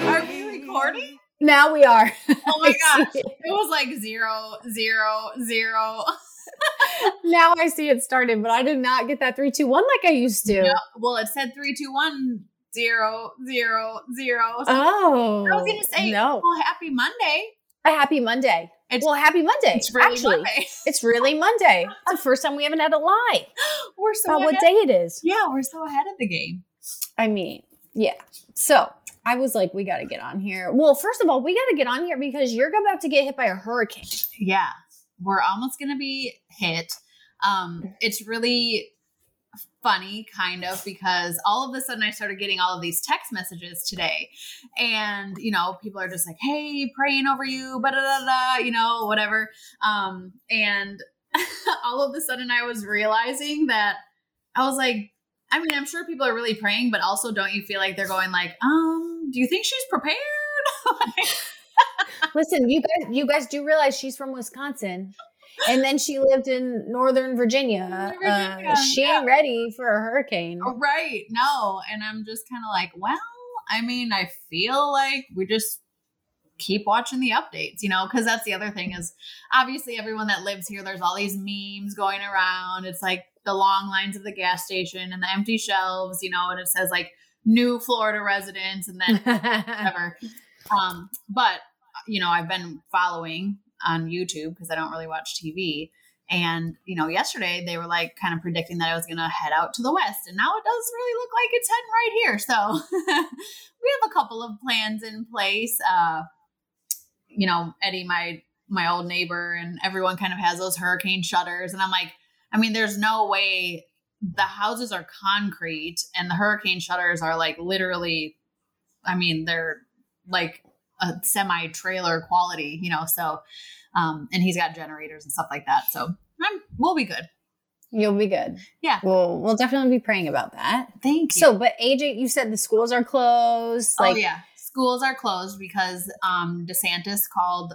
Are we recording? Now we are. Oh my gosh. It was like zero, zero, zero. now I see it started, but I did not get that three, two, one like I used to. No, well, it said three, two, one, zero, zero, zero. So Oh, I was going to say, no. well, happy Monday. A happy Monday. It's, well, happy Monday. it's really Actually, Monday. it's really Monday. It's the first time we haven't had a lie We're so about what day it is. Yeah, we're so ahead of the game. I mean, yeah. So I was like, we got to get on here. Well, first of all, we got to get on here because you're about to get hit by a hurricane. Yeah, we're almost going to be hit. Um, it's really funny, kind of, because all of a sudden I started getting all of these text messages today. And, you know, people are just like, hey, praying over you, da da you know, whatever. Um, and all of a sudden I was realizing that I was like, I mean, I'm sure people are really praying, but also don't you feel like they're going like, um, do you think she's prepared? Listen, you guys, you guys do realize she's from Wisconsin. And then she lived in Northern Virginia. Virginia, Uh, she yeah. ain't ready for a hurricane. Oh, right. No. And I'm just kind of like, well, I mean, I feel like we just keep watching the updates, you know, because that's the other thing is obviously everyone that lives here, there's all these memes going around. It's like the long lines of the gas station and the empty shelves, you know, and it says like new Florida residents and then whatever. Um, but you know, I've been following on YouTube because I don't really watch TV. And you know, yesterday they were like kind of predicting that I was going to head out to the west, and now it does really look like it's heading right here. So we have a couple of plans in place. Uh, you know, Eddie, my my old neighbor, and everyone kind of has those hurricane shutters, and I'm like, I mean, there's no way the houses are concrete and the hurricane shutters are like literally I mean, they're like a semi trailer quality, you know. So, um, and he's got generators and stuff like that. So, I'm, we'll be good. You'll be good. Yeah. We'll we'll definitely be praying about that. Thank you. So, but AJ, you said the schools are closed. Like, oh yeah, schools are closed because um, DeSantis called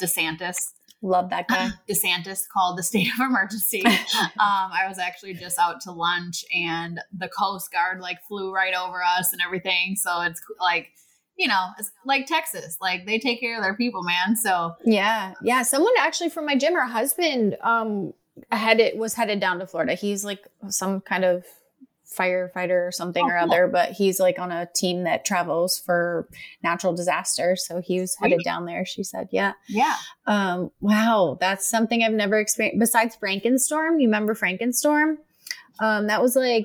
DeSantis love that guy. DeSantis called the state of emergency. um, I was actually just out to lunch and the Coast Guard like flew right over us and everything. So it's like, you know, it's like Texas, like they take care of their people, man. So yeah, yeah. Someone actually from my gym, her husband, um, headed was headed down to Florida. He's like some kind of firefighter or something Oh, or other, but he's like on a team that travels for natural disasters. So he was headed down there. She said, yeah. yeah, Um, wow, that's something I've never experienced besides Frankenstorm. You remember Frankenstorm? Um, that was like,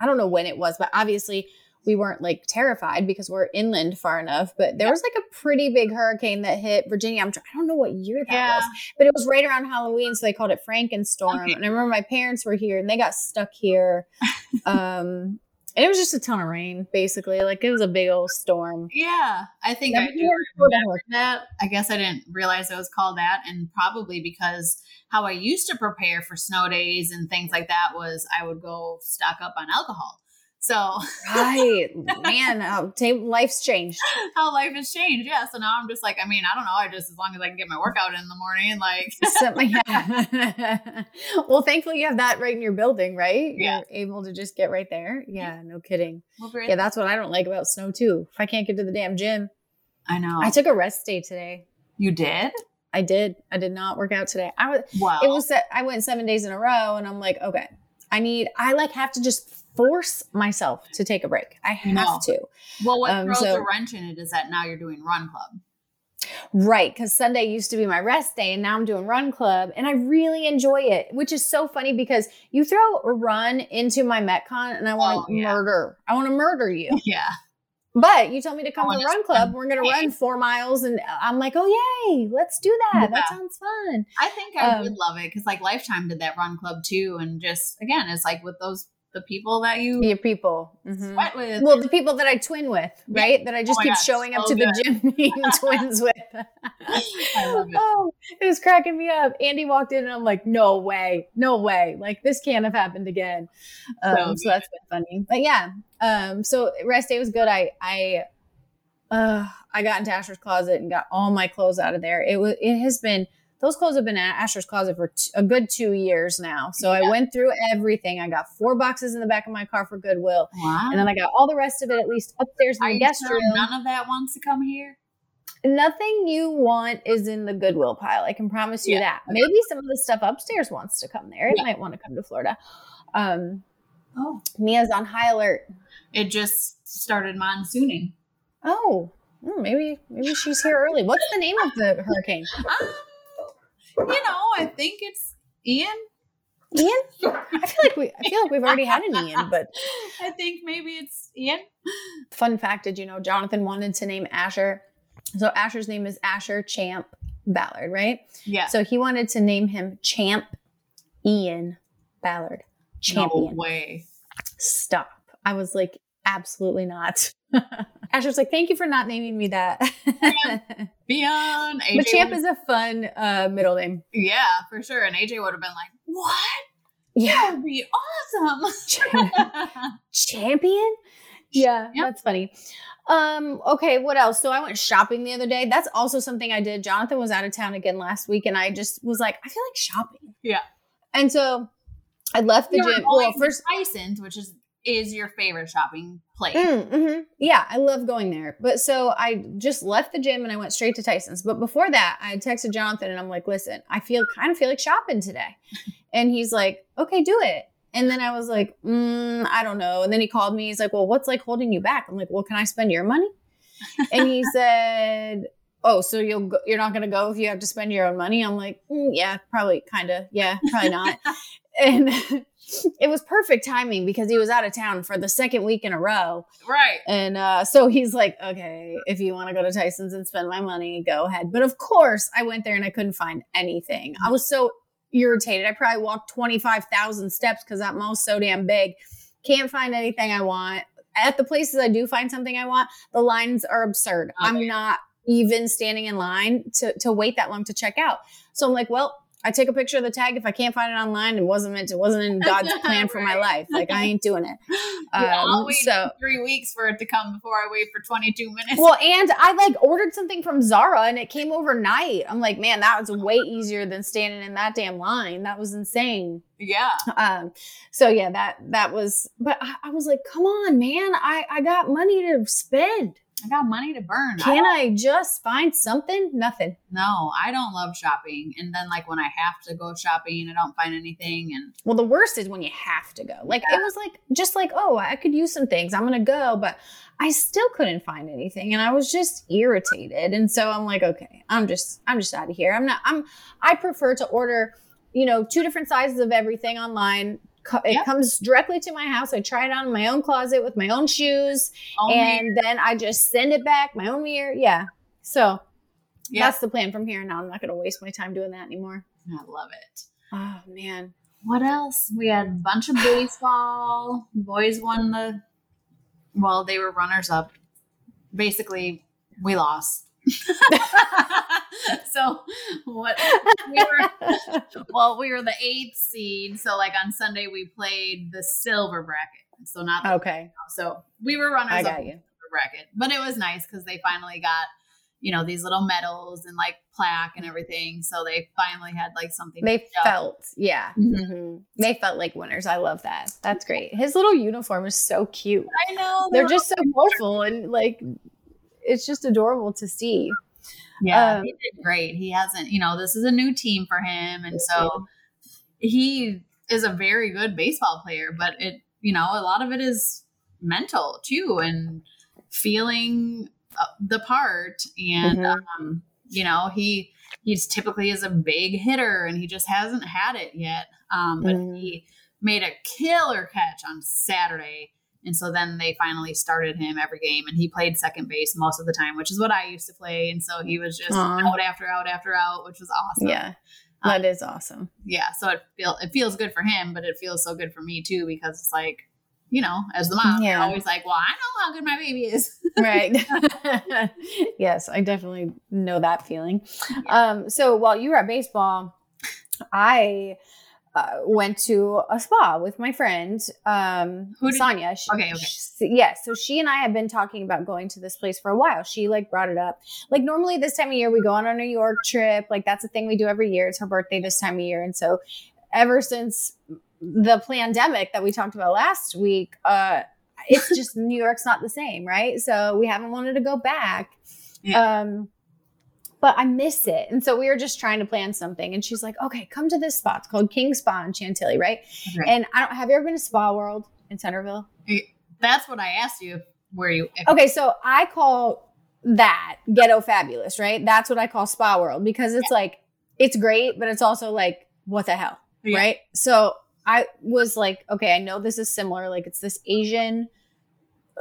I don't know when it was, but obviously we weren't like terrified because we're inland far enough. But there was like a pretty big hurricane that hit Virginia. I'm try- I don't know what year that yeah. was, but it was right around Halloween, so they called it Frankenstorm. Okay. And I remember my parents were here and they got stuck here. um, and it was just a ton of rain, basically. Like it was a big old storm. Yeah, I think I do remember that. I guess I didn't realize it was called that, and probably because how I used to prepare for snow days and things like that was I would go stock up on alcohol. So Right, man. Ta- life's changed. how life has changed, yeah. So now I'm just like, I mean, I don't know. I just as long as I can get my workout in the morning, like So- yeah. well, thankfully you have that right in your building, right? Yeah. You're able to just get right there. Yeah, no kidding. we'll right- Yeah, that's what I don't like about snow too. If I can't get to the damn gym, I know. I took a rest day today. you did I did. I did not work out today. I was. well. It was. I went seven days in a row, and I'm like, okay, I need. I like have to just force myself to take a break. I have No. to. well. What um, throws so- a wrench in it is that now you're doing run club. Right, because Sunday used to be my rest day, and now I'm doing run club, and I really enjoy it. Which is so funny because you throw a run into my Metcon, and I want to Oh, yeah. murder. I want to murder you. Yeah. But you told me to come to run club. We're gonna run four miles, and I'm like, oh yay, let's do that. That sounds fun. I think I Um, would love it because like Lifetime did that run club too, and just again, it's like with those the people that you Your people. Mhm. sweat with. Well, the people that I twin with, Yeah. right? That I just Oh keep gosh, showing up so to the gym being twins with. I love it. Oh, it was cracking me up. Andy walked in and I'm like, no way, no way. Like this can't have happened again. Um, So so, that's been funny. But yeah. Um, so rest day was good. I I uh I got into Asher's closet and got all my clothes out of there. It was it has been those clothes have been at Asher's closet for t- a good two years now. So I went through everything. I got four boxes in the back of my car for Goodwill. wow. And then I got all the rest of it at least upstairs in Are the guest room. none of that wants to come here? Nothing you want is in the Goodwill pile. I can promise you Yeah. that. Maybe some of the stuff upstairs wants to come there. It Yeah. might want to come to Florida. Um, Oh, Mia's on high alert. it just started monsooning. Oh, hmm, maybe maybe she's here early. What's the name of the hurricane? You know, I think it's Ian. Ian? I feel like we I feel like we've already had an Ian, but I think maybe it's Ian. fun fact did you know Jonathan wanted to name Asher? So Asher's name is Asher Champ Ballard, right? Yeah. So he wanted to name him Champ Ian Ballard. Champion. No way. Stop. I was like, absolutely not. Asher's like, thank you for not naming me that. Beyond AJ. but Champ is a fun uh, middle name. yeah, for sure. And AJ would have been like, "What? Yeah. That would be awesome." Champion? Yeah, Yep. that's funny. Um, okay, what else? So I went shopping the other day. That's also something I did. Jonathan was out of town again last week, and I just was like, I feel like shopping. Yeah. And so I left the You gym. Well, first Tyson's, which is is your favorite shopping place. Mm, mhm. Yeah, I love going there. But so I just left the gym and I went straight to Tyson's. But before that, I texted Jonathan and I'm like, listen, I feel kind of feel like shopping today. And he's like, okay, do it. And then I was like, mm, I don't know. And then he called me. He's like, well, what's like holding you back? I'm like, well, can I spend your money? And he said, oh, so you'll go, you're not going to go if you have to spend your own money? I'm like, mm, yeah, probably, kind of. Yeah, probably not. and it was perfect timing because he was out of town for the second week in a row. Right. And uh, so he's like, okay, if you want to go to Tyson's and spend my money, go ahead. But of course, I went there and I couldn't find anything. I was so irritated. I probably walked 25,000 steps because that mall's so damn big. Can't find anything I want. At the places I do find something I want, the lines are absurd. I'm not even standing in line to, to wait that long to check out. So I'm like, well, I take a picture of the tag. If I can't find it online, it wasn't meant to, it wasn't in God's plan for my life. Like I ain't doing it. Yeah, I'll Um, wait so- three weeks for it to come before I wait for 22 minutes. Well, and I like ordered something from Zara and it came overnight. I'm like, man, that was way easier than standing in that damn line. That was insane. yeah. Um, so yeah, that that was. But I, I was like, come on, man, I I got money to spend. I got money to burn. Can I just find something? Nothing. No, I don't love shopping. And then like when I have to go shopping, I don't find anything. And Well, the worst is when you have to go. Like it was like just like, oh, I could use some things. I'm gonna go, but I still couldn't find anything, and I was just irritated. And so I'm like, okay, I'm just I'm just out of here. I'm not. I'm. I prefer to order, you know, two different sizes of everything online. Co- It Yep. comes directly to my house. I try it on in my own closet with my own shoes, only, and then I just send it back. My own mirror, yeah. So yeah, that's the plan from here on out. I'm not gonna waste my time doing that anymore. I love it. Oh man. What else? We had a bunch of baseball. Boys won the. Well, they were runners up. Basically, we lost. so what? We were well. We were the eighth seed. So like on Sunday we played the silver bracket. So not okay, so we were runners I up got in you. the bracket, but it was nice because they finally got you know these little medals and like plaque and everything. So they finally had like something. They felt, yeah. Mhm. Mhm. They felt like winners. I love that. That's great. His little uniform is so cute. I know They're were- just so colorful and like it's just adorable to see. Yeah, Um, he did great. He hasn't, you know, this is a new team for him. And so he is a very good baseball player, but it, you know, a lot of it is mental too and feeling uh, the part. And, Mhm. um, you know, he, he's typically is a big hitter and he just hasn't had it yet. Um, but Mhm. he made a killer catch on Saturday. And so then they finally started him every game, and he played second base most of the time, which is what I used to play. And so he was just Aw. out after out after out, which was awesome. Yeah. That is awesome. Yeah, so it feel it feels good for him, but it feels so good for me too because it's like, you know, as the mom, Yeah. you're always like, well, I know how good my baby is. right yes i definitely know that feeling um so while you were at baseball i uh, went to a spa with my friend um Who sonia. She- Okay, okay. she- yeah so she and i have been talking about going to this place for a while. She like brought it up. Like normally this time of year we go on a new york trip. Like that's a thing we do every year. It's her birthday this time of year. And so ever since the pandemic that we talked about last week uh it's just New York's not the same, right? So we haven't wanted to go back. Um, but I miss it. And so we were just trying to plan something. And she's like, okay, come to this spot. It's called King Spa in Chantilly, right? Right. And I don't have you ever been to Spa World in Centreville? That's what I asked you. Where you? If, Okay, so I call that ghetto fabulous, right? That's what I call Spa World because it's like it's great, but it's also like, what the hell? Yeah. Right. So I was like, okay, I know this is similar. Like it's this Asian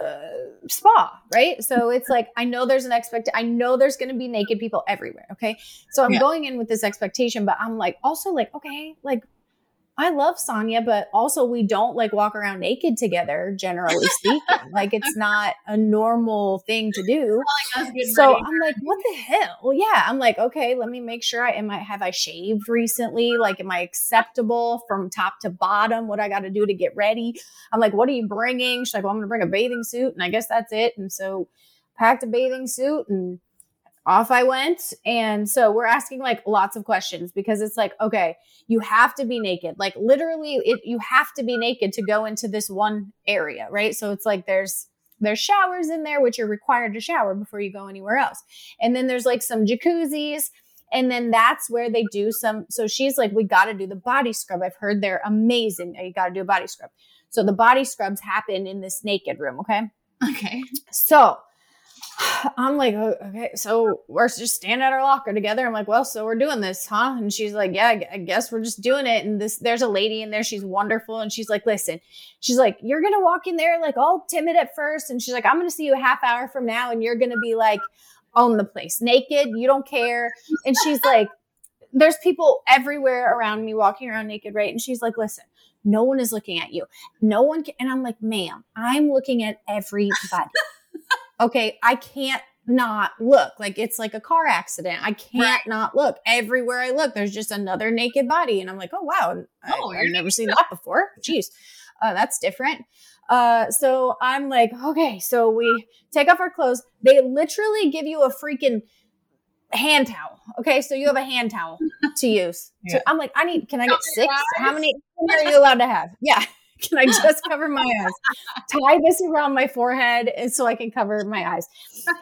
uh, spa, right? So it's like, I know there's an expect, I know there's going to be naked people everywhere. Okay. So I'm Yeah. going in with this expectation, but I'm like, also like, okay, like I love Sonia, but also we don't like walk around naked together, generally speaking. like it's not a normal thing to do. like So. I'm like, what the hell? Well, yeah. I'm like, okay, let me make sure I am I have I shaved recently? Like, am I acceptable from top to bottom? What I got to do to get ready? I'm like, what are you bringing? She's like, well, I'm gonna bring a bathing suit, and I guess that's it. And so packed a bathing suit and off I went. And so we're asking like lots of questions because it's like, okay, you have to be naked. Like literally, it you have to be naked to go into this one area, right? So it's like there's there's showers in there, which you're required to shower before you go anywhere else. And then there's like some jacuzzis. And then that's where they do some. So she's like, we got to do the body scrub. I've heard they're amazing. You got to do a body scrub. So the body scrubs happen in this naked room. Okay. okay. So I'm like, "Oh, okay, so we're just standing at our locker together. I'm like, well, so we're doing this, huh? And she's like, yeah, I guess we're just doing it. And this, there's a lady in there. She's wonderful. And she's like, listen, she's like, you're going to walk in there like all timid at first. And she's like, I'm going to see you a half hour from now. And you're going to be like, own the place naked. You don't care. And she's like, there's people everywhere around me walking around naked, right? And she's like, listen, no one is looking at you. No one can. And I'm like, ma'am, I'm looking at everybody. Okay, I can't not look. Like it's like a car accident. I can't Right. not look. Everywhere I look, there's just another naked body. And I'm like, oh, wow. I, Oh, I've you're never seen that before. Jeez. Uh, that's different. Uh, so I'm like, okay, so we take off our clothes. They literally give you a freaking hand towel. Okay, so you have a hand towel to use. So I'm like, I need. Can I get six? How many are you allowed to have? Yeah. Can I just cover my eyes? Tie this around my forehead eh, so I can cover my eyes.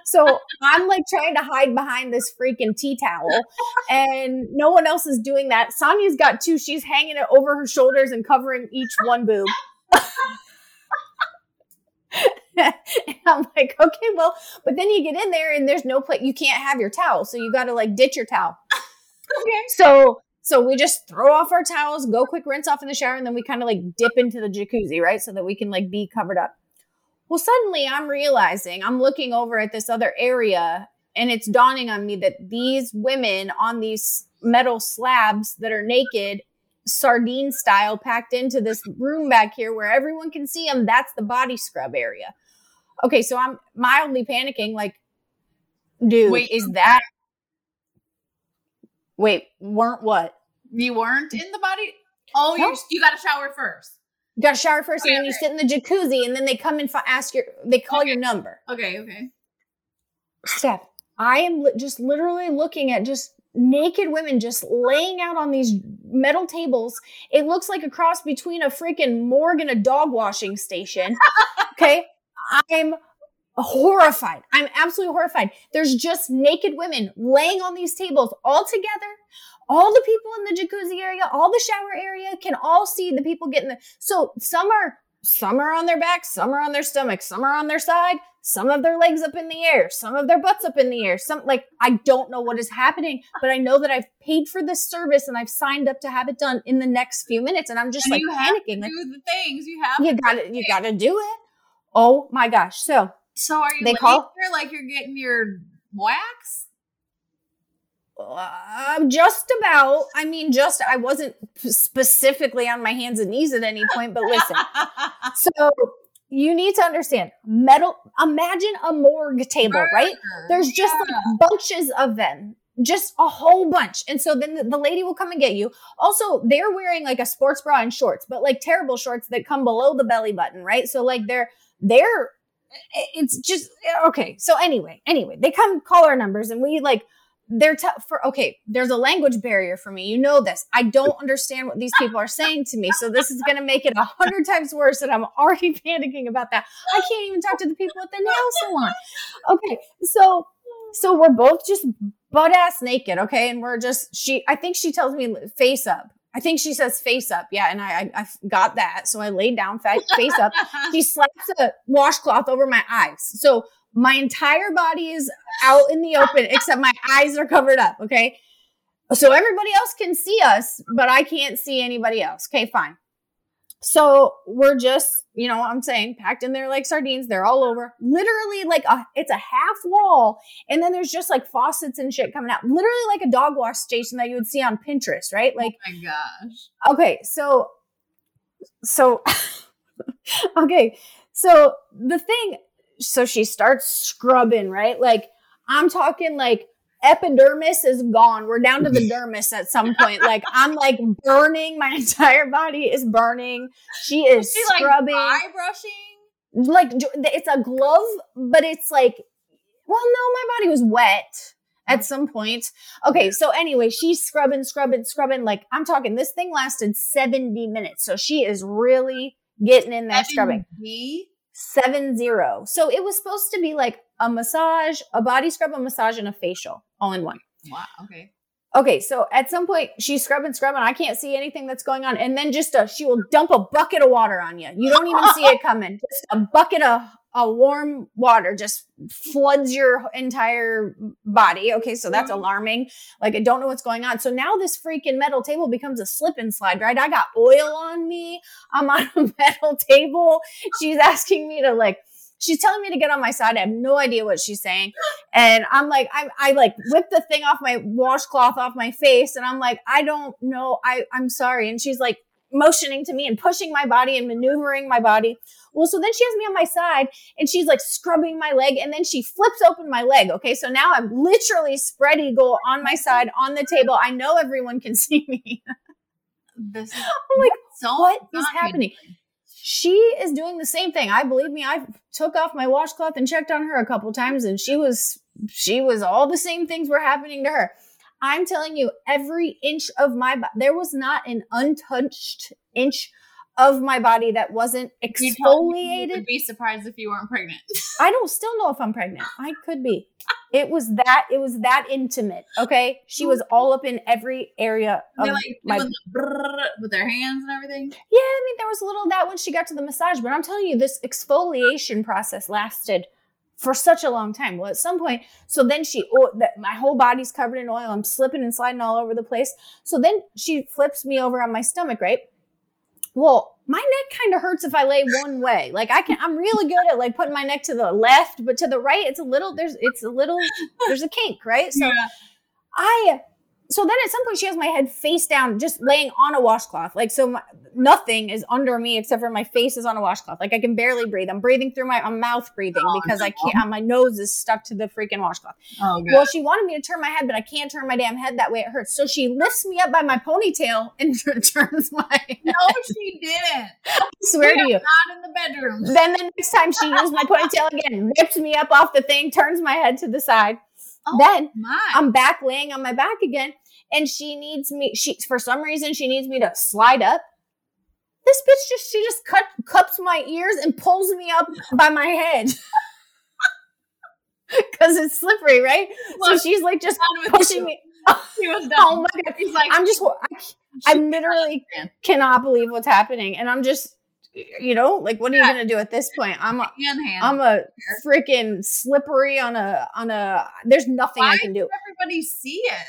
So I'm like trying to hide behind this freaking tea towel, and no one else is doing that. Sonia's got two. She's hanging it over her shoulders and covering each one boob. and I'm like, okay, well, but then you get in there and there's no place. You can't have your towel, so you got to like ditch your towel. Okay. So so we just throw off our towels, go quick rinse off in the shower, and then we kind of like dip into the jacuzzi, right? So that we can like be covered up. Well, suddenly I'm realizing I'm looking over at this other area, and it's dawning on me that these women on these metal slabs that are naked, sardine style, packed into this room back here where everyone can see them, that's the body scrub area. Okay, so I'm mildly panicking, like, dude, Wait. is that wait, weren't what? You weren't in the body. Oh, No. you you got to shower first. You got to shower first, and Okay, then you sit in the jacuzzi, and then they come and fi- ask your, they call your number. Okay, okay. Steph, I am li- just literally looking at just naked women just laying out on these metal tables. It looks like a cross between a freaking morgue and a dog washing station. okay. I'm horrified. I'm absolutely horrified. There's just naked women laying on these tables all together. All the people in the jacuzzi area, all the shower area can all see the people getting the. So some are some are on their back, some are on their stomach, some are on their side, some of their legs up in the air, some of their butts up in the air. Some like I don't know what is happening, but I know that I've paid for this service and I've signed up to have it done in the next few minutes, and I'm just And like you have panicking. Like, Do the things you have. you got to You got to do it. Oh my gosh! So So are you They call- there like you're getting your wax? Uh, just about. I mean, just I wasn't specifically on my hands and knees at any point, but listen. so you need to understand metal. Imagine a morgue table, right? There's just like bunches of them, just a whole bunch. And so then the, the lady will come and get you. Also, they're wearing like a sports bra and shorts, but like terrible shorts that come below the belly button, right? So like they're they're it's just uh, okay. So anyway, anyway, they come call our numbers and we like they're t- for okay there's a language barrier for me you know this i don't understand what these people are saying to me so this is going to make it a hundred times worse and i'm already panicking about that i can't even talk to the people at the nail salon okay so so we're both just butt ass naked okay and we're just she i think she tells me face up I think she says face up. Yeah. And I, I, I got that. So I laid down face up. She slaps a washcloth over my eyes. So my entire body is out in the open except my eyes are covered up. Okay. So everybody else can see us, but I can't see anybody else. Okay, fine. So we're just, you know, what I'm saying packed in there like sardines. They're all over. Literally, like a, it's a half wall, and then there's just like faucets and shit coming out. Literally, like a dog wash station that you would see on Pinterest, right? Oh like, oh my gosh. Okay, so, so, okay, so the thing so she starts scrubbing, right? Like I'm talking like epidermis is gone. We're down to the dermis at some point. Like I'm like burning. My entire body is burning. She is she scrubbing. Like eye brushing. Like it's a glove, but it's like, well, no, my body was wet at mm. some point. Okay, so anyway, she's scrubbing, scrubbing, scrubbing. Like I'm talking, this thing lasted 70 minutes. So she is really getting in there scrubbing seven zero. So it was supposed to be like a massage, a body scrub, a massage, and a facial all in one. Wow. Okay. Okay, so at some point she's scrubbing, scrubbing. I can't see anything that's going on, and then just a she will dump a bucket of water on you. You don't even see it coming. Just a bucket of a warm water just floods your entire body. Okay, so that's mm-hmm. alarming. Like I don't know what's going on. So now this freaking metal table becomes a slip and slide, right? I got oil on me. I'm on a metal table. She's asking me to like she's telling me to get on my side. I have no idea what she's saying. And I'm like, I, I like whip the thing off my washcloth off my face. And I'm like, I don't know. I, I'm sorry. And she's like motioning to me and pushing my body and maneuvering my body. Well, so then she has me on my side and she's like scrubbing my leg and then she flips open my leg. Okay. So now I'm literally spread eagle on my side on the table. I know everyone can see me. this is I'm like, so what is happening? She is doing the same thing. I believe me, I took off my washcloth and checked on her a couple times and she was she was all the same things were happening to her. I'm telling you, every inch of my there was not an untouched inch of my body that wasn't exfoliated. You would be surprised if you weren't pregnant. I don't still know if I'm pregnant. I could be. It was that it was that intimate. Okay, she was all up in every area of like my with their hands and everything. Yeah, I mean there was a little that when she got to the massage, but I'm telling you, this exfoliation process lasted for such a long time. Well, at some point, so then she, oh, that my whole body's covered in oil. I'm slipping and sliding all over the place. So then she flips me over on my stomach, right? Well, my neck kind of hurts if I lay one way. Like I can, I'm really good at like putting my neck to the left, but to the right, it's a little, there's, it's a little, there's a kink, right? So yeah. I, so then at some point she has my head face down, just laying on a washcloth. Like, so my, nothing is under me except for my face is on a washcloth. Like I can barely breathe. I'm breathing through my I'm mouth breathing oh, because no. I can't, my nose is stuck to the freaking washcloth. Oh, well, she wanted me to turn my head, but I can't turn my damn head that way. It hurts. So she lifts me up by my ponytail and turns my head. No, she didn't. I swear to you. Not in the bedroom. Then the next time she used my ponytail again, rips me up off the thing, turns my head to the side. Oh, then my. I'm back laying on my back again and she needs me she for some reason she needs me to slide up. This bitch just she just cut cups my ears and pulls me up by my head. Because it's slippery right? So she's like just pushing me. He was oh done. oh my god. He's like i'm just i, I literally cannot believe what's happening. And i'm just you know like what are you gonna do at this point? I'm a i'm a freaking slippery on a on a there's nothing Why i can do. everybody see it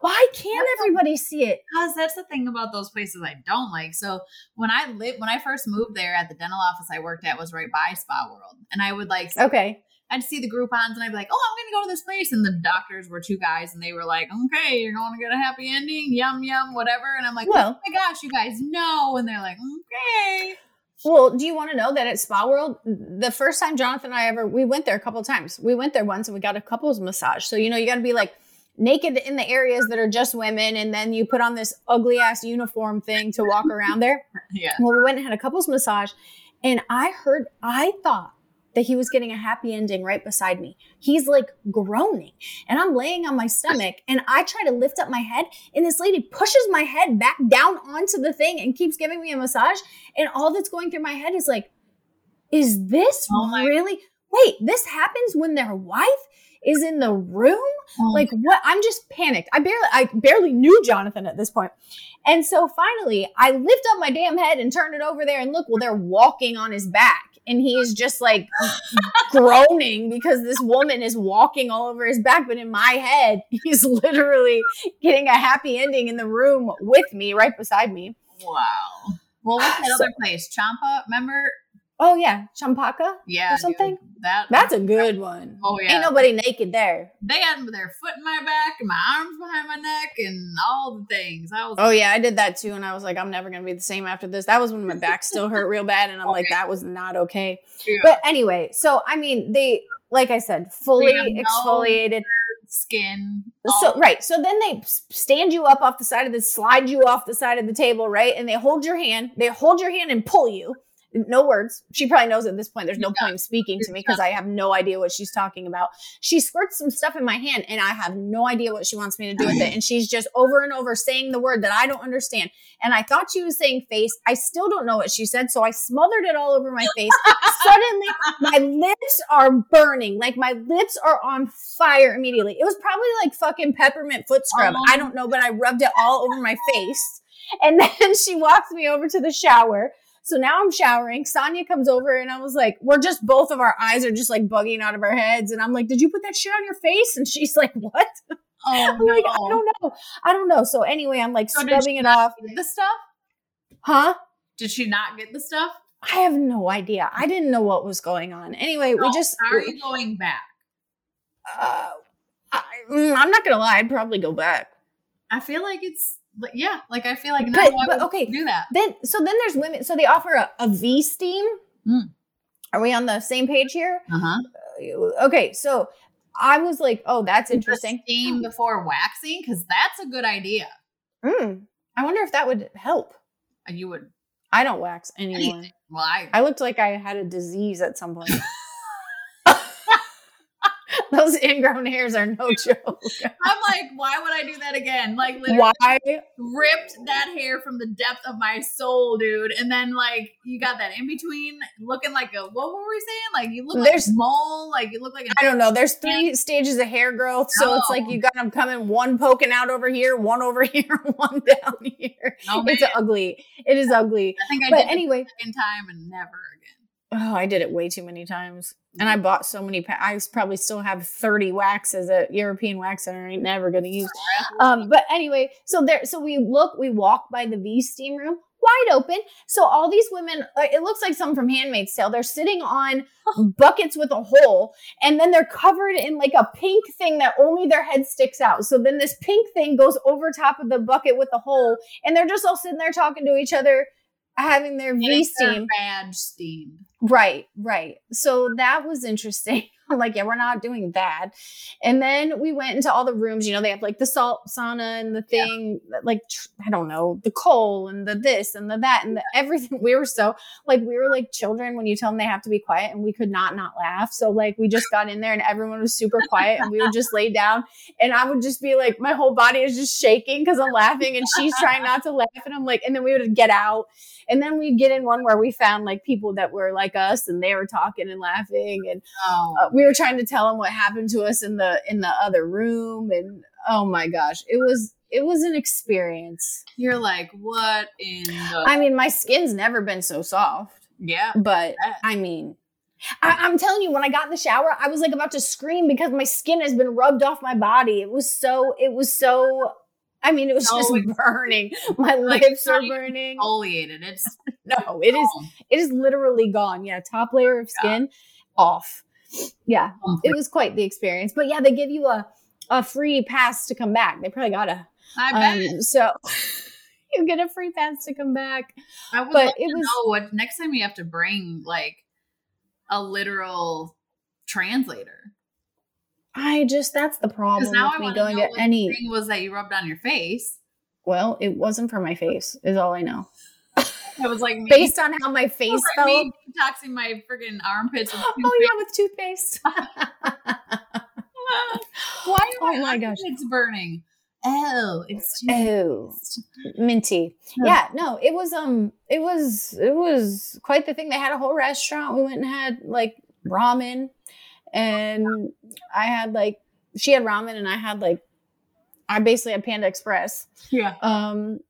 why can't that's everybody see it? Because that's the thing about those places I don't like. So when I lived, when I first moved there at the dental office I worked at was right by Spa World, and I would like okay I'd see the Groupons and I'd be like, oh, I'm gonna go to this place, and the doctors were two guys, and they were like, okay, you're going to get a happy ending, yum yum, whatever, and I'm like, Well- oh my gosh, you guys know, and they're like, okay, Well, do you want to know that at Spa World, the first time Jonathan and I ever, we went there a couple of times. We went there once and we got a couples massage. So, you know, you got to be like naked in the areas that are just women. And then you put on this ugly ass uniform thing to walk around there. yeah, Well, we went and had a couples massage. And I heard, I thought that he was getting a happy ending right beside me. He's like groaning. And I'm laying on my stomach and I try to lift up my head. And this lady pushes my head back down onto the thing and keeps giving me a massage. And all that's going through my head is like, is this Oh my- really? Wait, this happens when their wife is in the room? Oh like what i'm just panicked i barely i barely knew jonathan at this point and so finally i lift up my damn head and turn it over there and look well they're walking on his back and he's just like groaning because this woman is walking all over his back but in my head he's literally getting a happy ending in the room with me right beside me wow. Well, what's that So- other place? Champa, remember? Oh yeah champaka Yeah, Or dude, something? that that's a good one Oh yeah, ain't nobody naked there they had their foot in my back and my arms behind my neck and all the things. I was Oh yeah, I did that too, and I was like, I'm never gonna be the same after this. That was when my back still hurt real bad, and I'm like, that was not okay. Yeah. But anyway, so I mean, they, like I said, fully no- exfoliated. skin. So right, so then they stand you up off the side of the, slide you off the side of the table, right, and they hold your hand. They hold your hand and pull you. No words. She probably knows at this point. There's no Yeah. point in speaking to me because I have no idea what she's talking about. She squirts some stuff in my hand, and I have no idea what she wants me to do with it. And she's just over and over saying the word that I don't understand. And I thought she was saying face. I still don't know what she said, so I smothered it all over my face. Suddenly, my lips are burning. Like my lips are on fire immediately. It was probably like fucking peppermint foot scrub. Oh. I don't know, but I rubbed it all over my face. And then she walks me over to the shower. So now I'm showering. Sonia comes over and I was like, we're just both of our eyes are just like bugging out of our heads. And I'm like, did you put that shit on your face? And she's like, what? oh I'm no. like, I don't know. I don't know. So anyway, I'm like So scrubbing it off. Get the stuff? Huh? Did she not get the stuff? I have no idea. I didn't know what was going on. Anyway, we No. just Are you going back? uh, I, mm, I'm not gonna lie. I'd probably go back. I feel like it's yeah, like I feel like no But- I but okay. do that. Then so then there's women. So they offer a, a V steam. Mm. Are we on the same page here? Uh huh. Uh, Okay, so I was like, oh, that's interesting. Steam before waxing because that's a good idea. Mm, I wonder if that would help. And You would. I don't wax anymore. Anything. Well, I. I looked like I had a disease at some point. Those ingrown hairs are no joke. I'm like, why would I do that again? Like, literally Why? ripped that hair from the depth of my soul, dude. And then like you got that in between, looking like a what were we saying? Like you look There's- like a mole. Like you look like a I don't know. There's three stages of hair growth, so it's like you got them coming, one poking out over here, one over here, one down here. Oh, it's ugly. It is ugly. I think I But did anyway, it the second time and never again. Oh, I did it way too many times, and I bought so many. Pa- I probably still have 30 waxes at European Wax Center. I ain't never gonna use. Um, but anyway, so there, so we look, we walk by the V steam room, wide open. So all these women, uh, it looks like some from Handmaid's Tale. They're sitting on buckets with a hole, and then they're covered in like a pink thing that only their head sticks out. So then this pink thing goes over top of the bucket with the hole, and they're just all sitting there talking to each other, having their And V steam. badge steamed. Right, right. So that was interesting. I'm like, yeah, we're not doing that. And then we went into all the rooms. You know, they have like the salt sauna and the Yeah. thing, like I don't know, the coal and the this and the that and the everything. We were so like we were like children when you tell them they have to be quiet, and we could not not laugh. So like we just got in there and everyone was super quiet, and we would just lay down, and I would just be like, my whole body is just shaking because I'm laughing, and she's trying not to laugh, and I'm like, and then we would get out. And then we'd get in one where we found like people that were like us and they were talking and laughing and Oh, uh, we were trying to tell them what happened to us in the in the other room and oh my gosh it was it was an experience you're like, what in the? i mean my skin's never been so soft yeah. but i mean I, i'm telling you when i got in the shower i was like about to scream because my skin has been rubbed off my body it was so it was so i mean it was No, just burning my Like, lips are burning Foliated. It's no it is it is literally gone yeah top layer of Yeah. skin off yeah, Um, it was quite the experience. But yeah, they give you a a free pass to come back. They probably got a I bet. um, so you get a free pass to come back. I would but like it to was- know what next time you have to bring like a literal translator. I just that's the Because problem now I me going to any. thing was that you rubbed on your face. Well, it wasn't for my face, is all I know. It was like Based on how my face felt. me detoxing my freaking armpits. With Oh yeah, with toothpaste. Why are Oh my, my gosh. armpits burning? Oh, it's Oh, minty. Yeah. Yeah, no, it was um, it was it was quite the thing. They had a whole restaurant. We went and had like ramen, and I had like she had ramen, and I had like I basically had Panda Express, yeah. um,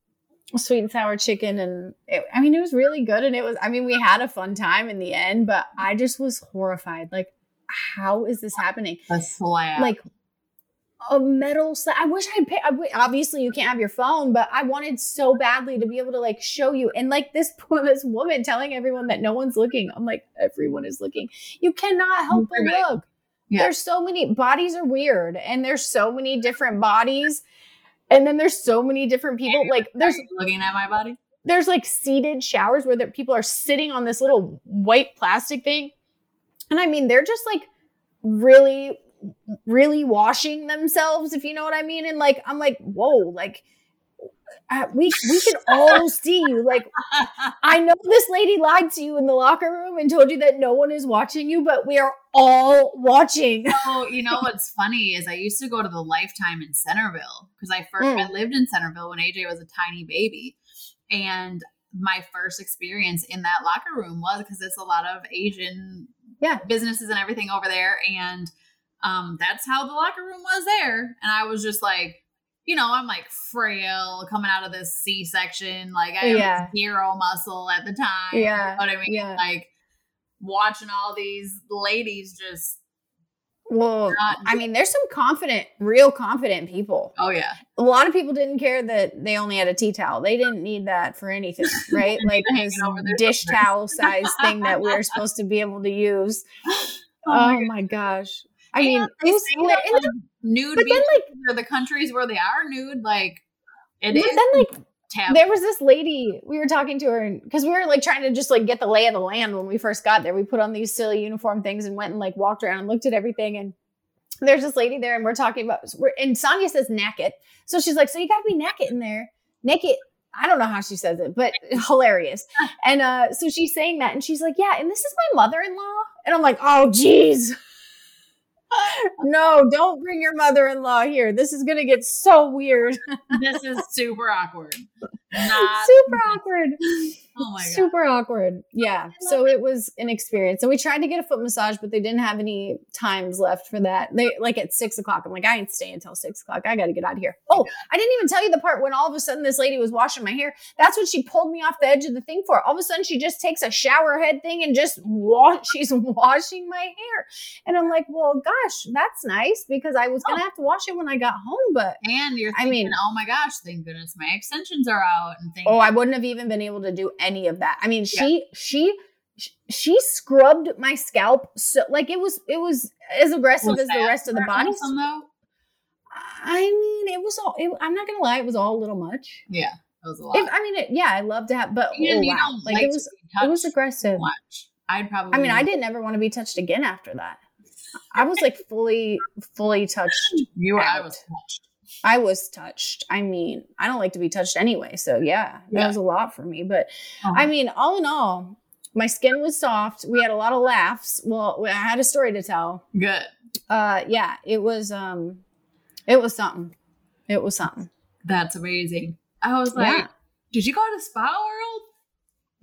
sweet and sour chicken, and it, I mean it was really good, and it was I mean we had a fun time in the end, but I just was horrified. Like, how is this happening? A slab. like a metal slab. I wish I'd pay. Obviously, you can't have your phone, but I wanted so badly to be able to like show you. And like this poor this woman telling everyone that no one's looking. I'm like, everyone is looking. You cannot help but Right. look. Yeah. There's so many bodies are weird, and there's so many different bodies, and then there's so many different people. Like there's looking at my body. there's like seated showers where the people are sitting on this little white plastic thing. And I mean, they're just like really, really washing themselves, if you know what I mean. And like, I'm like, whoa, like, uh, we we can all see you. Like, I know this lady lied to you in the locker room and told you that no one is watching you, but we are all watching. So you know what's funny is I used to go to the Lifetime in Centreville because I first Mm. I lived in Centreville when AJ was a tiny baby, and my first experience in that locker room was because it's a lot of Asian Yeah. businesses and everything over there, and um, that's how the locker room was there. And I was just like, you know, I'm like frail coming out of this C section, like I have Yeah. zero muscle at the time. Yeah, you know what I mean? yeah. Like watching all these ladies just Well. I mean, there's some confident, real confident people. oh yeah. a lot of people didn't care that they only had a tea towel. They didn't need that for anything, right? Like this dish towel size thing that we are supposed to be able to oh use. Oh Oh, my my gosh. I mean, they it was say hilarious. that, And like, nude but then, like, the countries where they are nude, like it but is then, like, taboo. there was this lady we were talking to her because we were like trying to just like get the lay of the land when we first got there. We put on these silly uniform things and went and like walked around and looked at everything. And there's this lady there, and we're talking about we're and Sonia says naked, so she's like, "So you got to be naked in there, naked." I don't know how she says it, but hilarious. And uh, so she's saying that, and she's like, "Yeah," and this is my mother-in-law, and I'm like, "Oh, geez." no, don't bring your mother-in-law here. This is gonna get so weird. this is super awkward. Not Super awkward. oh my god. super awkward. Yeah. So it was an experience. And we tried to get a foot massage, but they didn't have any times left for that. They like at six o'clock. I'm like, I ain't staying until six o'clock. I gotta get out of here. Oh, I didn't even tell you the part when all of a sudden this lady was washing my hair. That's what she pulled me off the edge of the thing for. All of a sudden she just takes a shower head thing and just wash she's washing my hair. And I'm like, well, gosh, that's nice because I was oh. gonna have to wash it when I got home, but And you're I mean- oh my gosh, thank goodness my extensions are out and things. Oh, I wouldn't have even been able to do any of that. I mean, she she she scrubbed my scalp so like it was it was as aggressive Was as the rest of the body. though? I mean, it was all. It, I'm not gonna lie, it was all a little much. Yeah, that was a lot. If, I mean, it, yeah, I love to have, but and oh, you wow. like, like, it was it was aggressive. much. I'd probably. I mean, I didn't ever want to be touched again after that. I was like fully fully touched. You were. I out. was touched. I was touched. I mean, I don't like to be touched anyway, so yeah, that Yeah. was a lot for me. But Oh. I mean, all in all, my skin was soft. We had a lot of laughs. Well, I had a story to tell. good. Uh, yeah, it was um, it was something. It was something. That's amazing. I was like, Yeah. did you go to Spa World?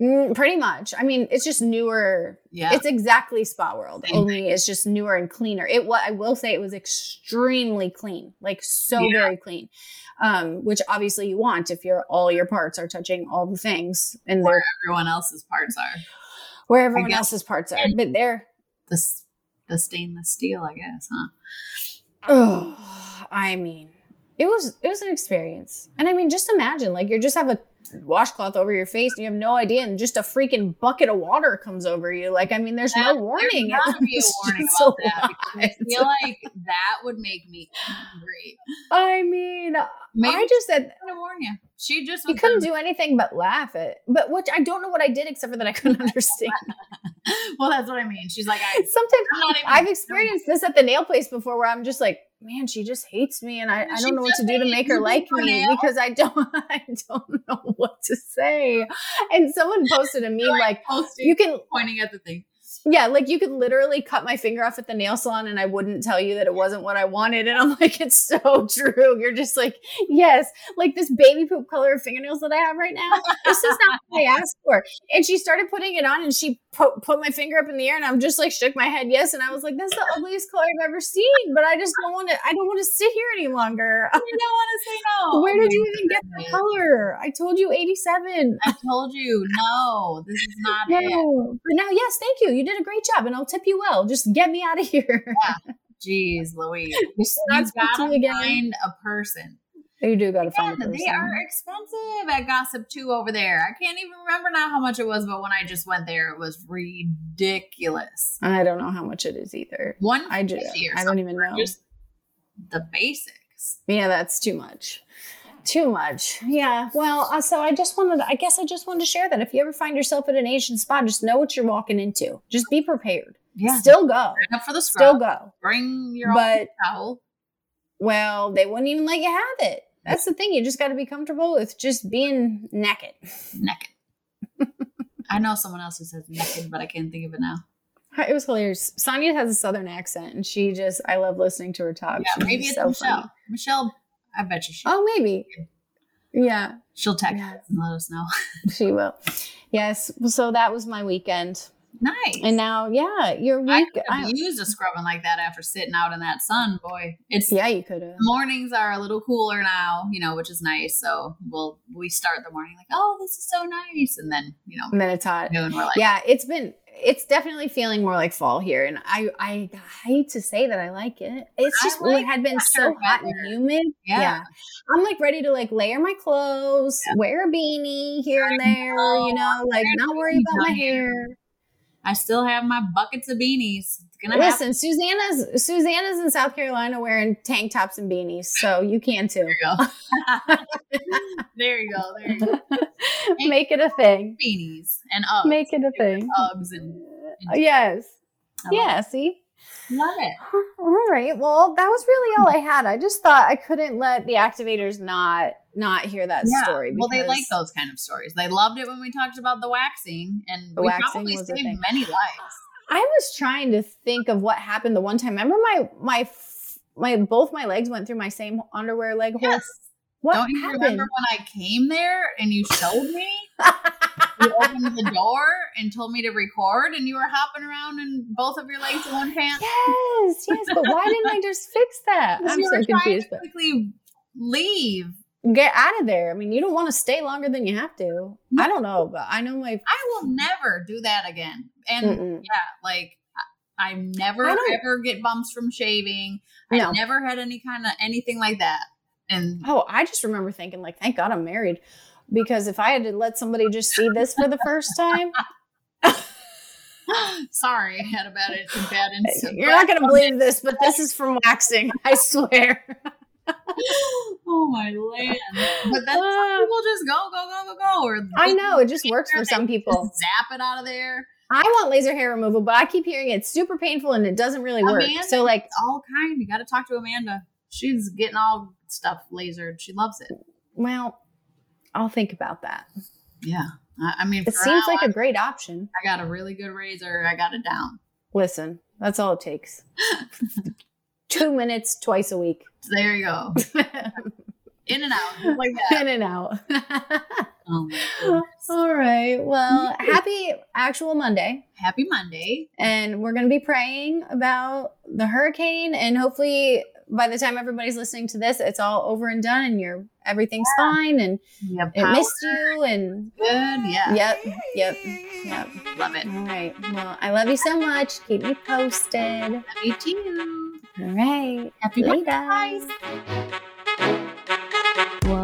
Mm, pretty much. I mean, it's just newer. Yeah. It's exactly Spa World, Same only it's just newer and cleaner. It what I will say, it was extremely clean, like so Yeah. very clean. Um, which obviously you want if your all your parts are touching all the things and they're Everyone else's parts are where everyone else's parts are. But they're the the stainless steel, I guess, huh? Oh, I mean, it was it was an experience, and I mean, just imagine like you just have a washcloth over your face and you have no idea, and just a freaking bucket of water comes over you. Like, I mean, there's no warning. There's gotta be a warning about that I feel like that would make me angry. I mean, Maybe I just said gonna warn you. She just you couldn't do anything but laugh at, but which I don't know what I did except for that I couldn't understand. well, that's what I mean. She's like, I, Sometimes even. I've experienced this at the nail place before where I'm just like, man, she just hates me and I, I don't know what to do to make her like me nails? because I don't I don't know what to say. And someone posted a meme like posting, you can pointing at the thing. Yeah, like you could literally cut my finger off at the nail salon and I wouldn't tell you that it wasn't what I wanted. And I'm like, it's so true. You're just like, yes, like this baby poop color of fingernails that I have right now. This is not what I asked for. And she started putting it on and she put, put my finger up in the air and I'm just like shook my head yes. And I was like, that's the ugliest color I've ever seen. But I just don't want to, I don't want to sit here any longer. I don't want to say no. Where did you even get the color? I told you 87. I told you, no, this is not it. No. But now, yes, thank you. You did a great job and I'll tip you well. Just get me out of here. Jeez, Louise. You, gotta again. find a person. You do got to find a Yeah, person. they are expensive at Gossip 2 over there. I can't even remember now how much it was, but when I just went there, it was ridiculous. I don't know how much it is either. One I just, I don't even know. Just the basics. yeah, that's too much. Too much. Yeah. Well, uh, so I just wanted, I guess I just wanted to share that if you ever find yourself at an Asian spot, just know what you're walking into. Just be prepared. Yeah. Still go. Sign up for the Still go. Bring your own But, towel. well, they wouldn't even let you have it. That's the thing. You just got to be comfortable with just being naked. Naked. I know someone else who says naked, but I can't think of it now. It was hilarious. Sonia has a southern accent, and she just, I love listening to her talk. Yeah, maybe it's so Michelle. funny. Michelle, I bet you she, Oh, maybe. Yeah, she'll text us and let us know. she will. Yes. So that was my weekend. nice. And now, yeah, your week. I could used a scrubbing like that after sitting out in that sun, boy. It's yeah, you could have. mornings are a little cooler now, you know, which is nice. So we'll we start the morning like, oh, this is so nice, and then you know, And then it's hot. noon we're like, Yeah, it's been. It's definitely feeling more like fall here, and I I hate to say that I like it. It's I just like it had been so hot and humid. Yeah. I'm like ready to like layer my clothes, wear a beanie here and there, you know, like not worry about my hair. I still have my buckets of beanies. Gonna happen. Listen, Susanna's Susanna's in South Carolina wearing tank tops and beanies, so you can too. There you go. there you go. There you go. Make it a thing. Beanies and Uggs. Make it a thing. Uggs and, and uh, Yes. I love see? Love it. All right. Well, that was really all I had. I just thought I couldn't let the activators not not hear that story. Well, they like those kind of stories. They loved it when we talked about the waxing, and The we waxing probably saved many lives. I was trying to think of what happened the one time. Remember my my my both my legs went through my same underwear leg hole. Yes. What Don't you happened? remember when I came there and you showed me? you opened the door and told me to record, and you were hopping around in both of your legs in one pants. yes, yes, but why didn't I just fix that? I'm you so confused. to quickly leave. Get out of there. I mean, you don't want to stay longer than you have to. I don't know, but I know my. I will never do that again. And Mm-mm. yeah, like I never I ever get bumps from shaving. No. I never had any kind of anything like that. And Oh, I just remember thinking, like, thank God I'm married. Because if I had to let somebody just see this for the first time, sorry, I had a bad bad incident. you're not going to believe this, but this is from waxing. I swear. oh my land! But then some ah. people just go, go, go, go, go. Or I know it just works for some people. zap it out of there. I want laser hair removal, but I keep hearing it's super painful and it doesn't really work. Amanda? So, like, All kind. You got to talk to Amanda. She's getting all stuff lasered. She loves it. well, I'll think about that. Yeah. I, I mean, It seems now, like a great option. I got a really good razor. I got it down. Listen, that's all it takes. Two minutes twice a week. There you go. In and out, like that. In and out. Oh all right. Well, happy actual Monday. Happy Monday. and we're going to be praying about the hurricane and hopefully by the time everybody's listening to this it's all over and done and you're everything's fine and it missed you and Good. Yeah. yep yep yep Love it. all right well i love you so much keep me posted Love you too. all right Happy Later. guys.